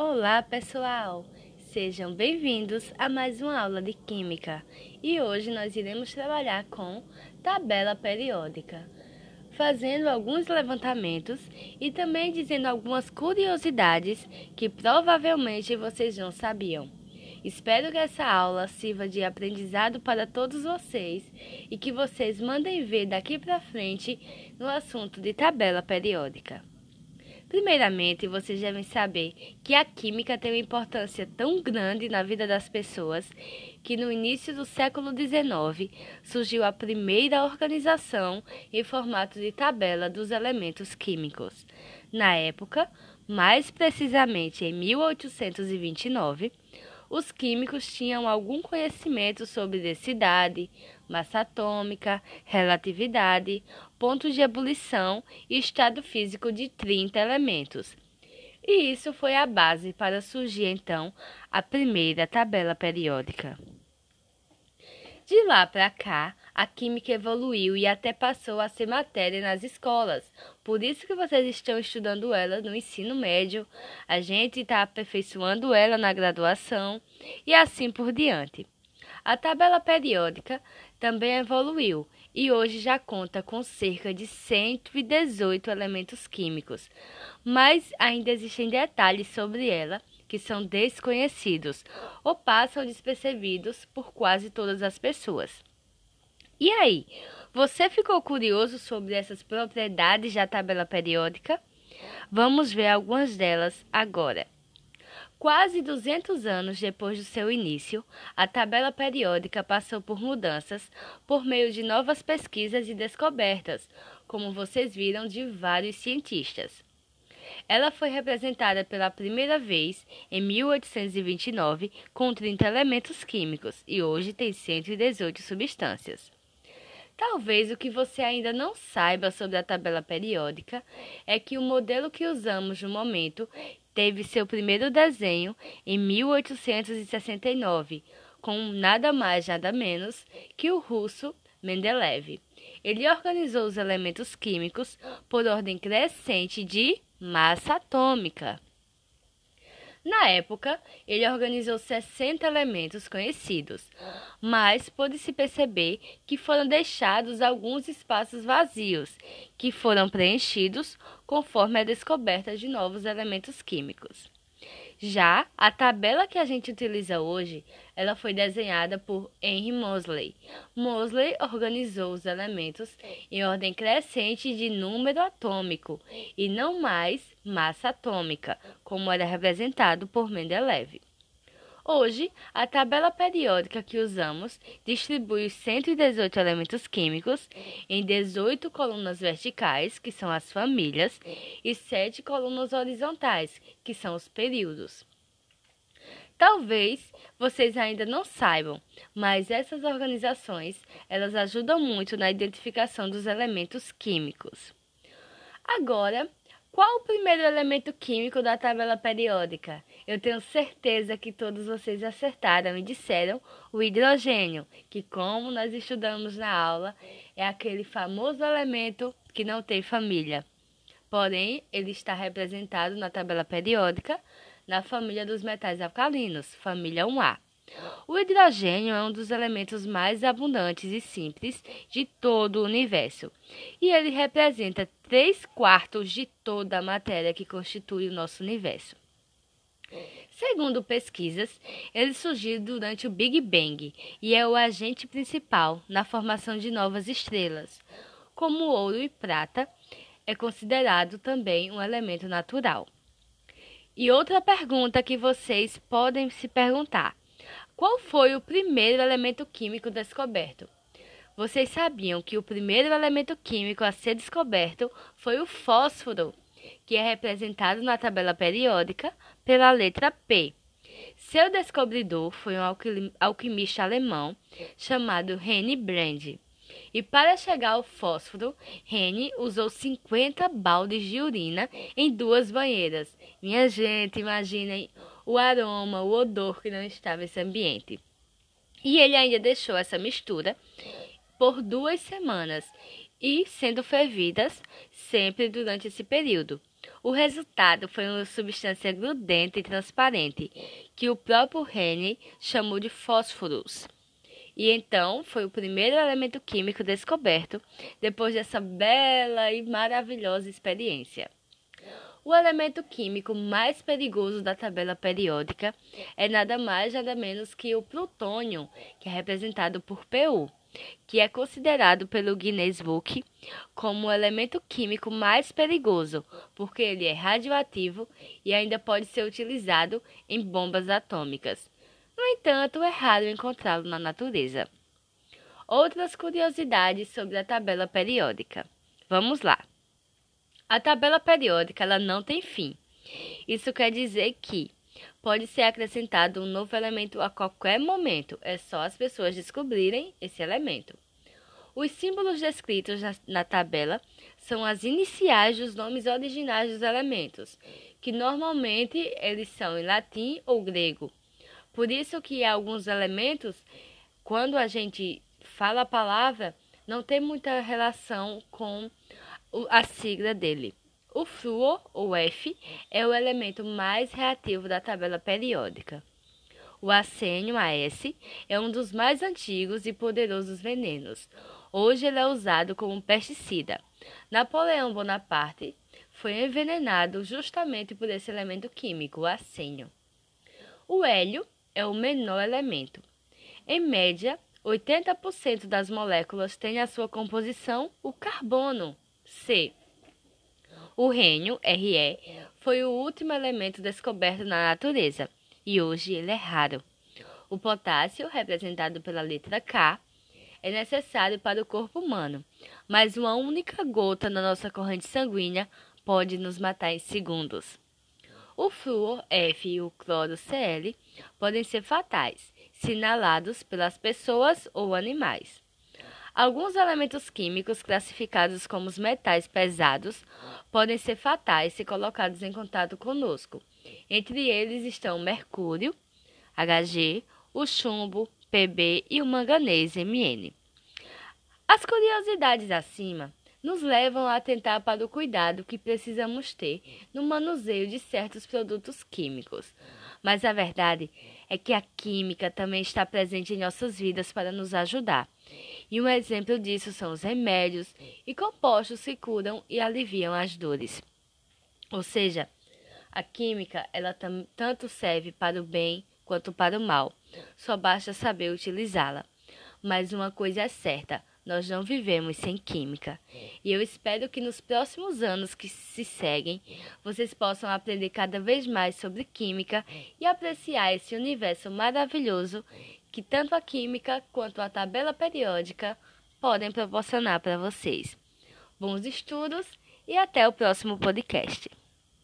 Olá, pessoal! Sejam bem-vindos a mais uma aula de Química e hoje nós iremos trabalhar com tabela periódica, fazendo alguns levantamentos e também dizendo algumas curiosidades que provavelmente vocês não sabiam. Espero que essa aula sirva de aprendizado para todos vocês e que vocês mandem ver daqui para frente no assunto de tabela periódica. Primeiramente, vocês devem saber que a química tem uma importância tão grande na vida das pessoas que no início do século XIX surgiu a primeira organização em formato de tabela dos elementos químicos. Na época, mais precisamente em 1829, os químicos tinham algum conhecimento sobre densidade, massa atômica, relatividade, pontos de ebulição e estado físico de 30 elementos. E isso foi a base para surgir então a primeira tabela periódica. De lá para cá, a química evoluiu e até passou a ser matéria nas escolas. Por isso que vocês estão estudando ela no ensino médio, a gente está aperfeiçoando ela na graduação e assim por diante. A tabela periódica também evoluiu e hoje já conta com cerca de 118 elementos químicos, mas ainda existem detalhes sobre ela que são desconhecidos ou passam despercebidos por quase todas as pessoas. E aí, você ficou curioso sobre essas propriedades da tabela periódica? Vamos ver algumas delas agora. Quase 200 anos depois do seu início, a tabela periódica passou por mudanças por meio de novas pesquisas e descobertas, como vocês viram de vários cientistas. Ela foi representada pela primeira vez em 1829 com 30 elementos químicos e hoje tem 118 substâncias. Talvez o que você ainda não saiba sobre a tabela periódica é que o modelo que usamos no momento teve seu primeiro desenho em 1869, com nada mais nada menos que o russo Mendeleev. Ele organizou os elementos químicos por ordem crescente de massa atômica. Na época, ele organizou 60 elementos conhecidos, mas pôde-se perceber que foram deixados alguns espaços vazios, que foram preenchidos conforme a descoberta de novos elementos químicos. Já a tabela que a gente utiliza hoje, ela foi desenhada por Henry Mosley. Mosley organizou os elementos em ordem crescente de número atômico e não mais massa atômica, como era representado por Mendeleev. Hoje, a tabela periódica que usamos distribui os 118 elementos químicos em 18 colunas verticais, que são as famílias, e 7 colunas horizontais, que são os períodos. Talvez vocês ainda não saibam, mas essas organizações, elas ajudam muito na identificação dos elementos químicos. Agora, qual o primeiro elemento químico da tabela periódica? Eu tenho certeza que todos vocês acertaram e disseram o hidrogênio, que, como nós estudamos na aula, é aquele famoso elemento que não tem família. Porém, ele está representado na tabela periódica na família dos metais alcalinos, família 1A. O hidrogênio é um dos elementos mais abundantes e simples de todo o universo, e ele representa 3 quartos de toda a matéria que constitui o nosso universo. Segundo pesquisas, ele surgiu durante o Big Bang e é o agente principal na formação de novas estrelas. Como ouro e prata, é considerado também um elemento natural. E outra pergunta que vocês podem se perguntar: qual foi o primeiro elemento químico descoberto? Vocês sabiam que o primeiro elemento químico a ser descoberto foi o fósforo, que é representado na tabela periódica pela letra P. Seu descobridor foi um alquimista alemão chamado Henry Brand. E para chegar ao fósforo, Henry usou 50 baldes de urina em duas banheiras. Minha gente, imaginem o aroma, o odor que não estava nesse ambiente. E ele ainda deixou essa mistura por duas semanas e sendo fervidas sempre durante esse período. O resultado foi uma substância grudenta e transparente, que o próprio Rene chamou de fósforos. E então foi o primeiro elemento químico descoberto depois dessa bela e maravilhosa experiência. O elemento químico mais perigoso da tabela periódica é nada mais nada menos que o plutônio, que é representado por Pu, que é considerado pelo Guinness Book como o elemento químico mais perigoso, porque ele é radioativo e ainda pode ser utilizado em bombas atômicas. No entanto, é raro encontrá-lo na natureza. Outras curiosidades sobre a tabela periódica. Vamos lá. A tabela periódica ela não tem fim. Isso quer dizer que pode ser acrescentado um novo elemento a qualquer momento, é só as pessoas descobrirem esse elemento. Os símbolos descritos na, na tabela são as iniciais dos nomes originais dos elementos, que normalmente eles são em latim ou grego. Por isso que alguns elementos, quando a gente fala a palavra, não tem muita relação com a sigla dele. O flúor, ou F, é o elemento mais reativo da tabela periódica. O arsênio, AS, é um dos mais antigos e poderosos venenos. Hoje ele é usado como pesticida. Napoleão Bonaparte foi envenenado justamente por esse elemento químico, o arsênio. O hélio é o menor elemento. Em média, 80% das moléculas têm a sua composição o carbono. C. O rênio, Re, foi o último elemento descoberto na natureza e hoje ele é raro. O potássio, representado pela letra K, é necessário para o corpo humano, mas uma única gota na nossa corrente sanguínea pode nos matar em segundos. O flúor F e o cloro Cl podem ser fatais, sinalados pelas pessoas ou animais. Alguns elementos químicos classificados como os metais pesados podem ser fatais se colocados em contato conosco. Entre eles estão o mercúrio, Hg, o chumbo, Pb e o manganês, Mn. As curiosidades acima nos levam a atentar para o cuidado que precisamos ter no manuseio de certos produtos químicos. Mas a verdade é que a química também está presente em nossas vidas para nos ajudar. E um exemplo disso são os remédios e compostos que curam e aliviam as dores. Ou seja, a química ela tanto serve para o bem quanto para o mal. Só basta saber utilizá-la. Mas uma coisa é certa, nós não vivemos sem química. E eu espero que nos próximos anos que se seguem, vocês possam aprender cada vez mais sobre química e apreciar esse universo maravilhoso que tanto a química quanto a tabela periódica podem proporcionar para vocês. Bons estudos e até o próximo podcast.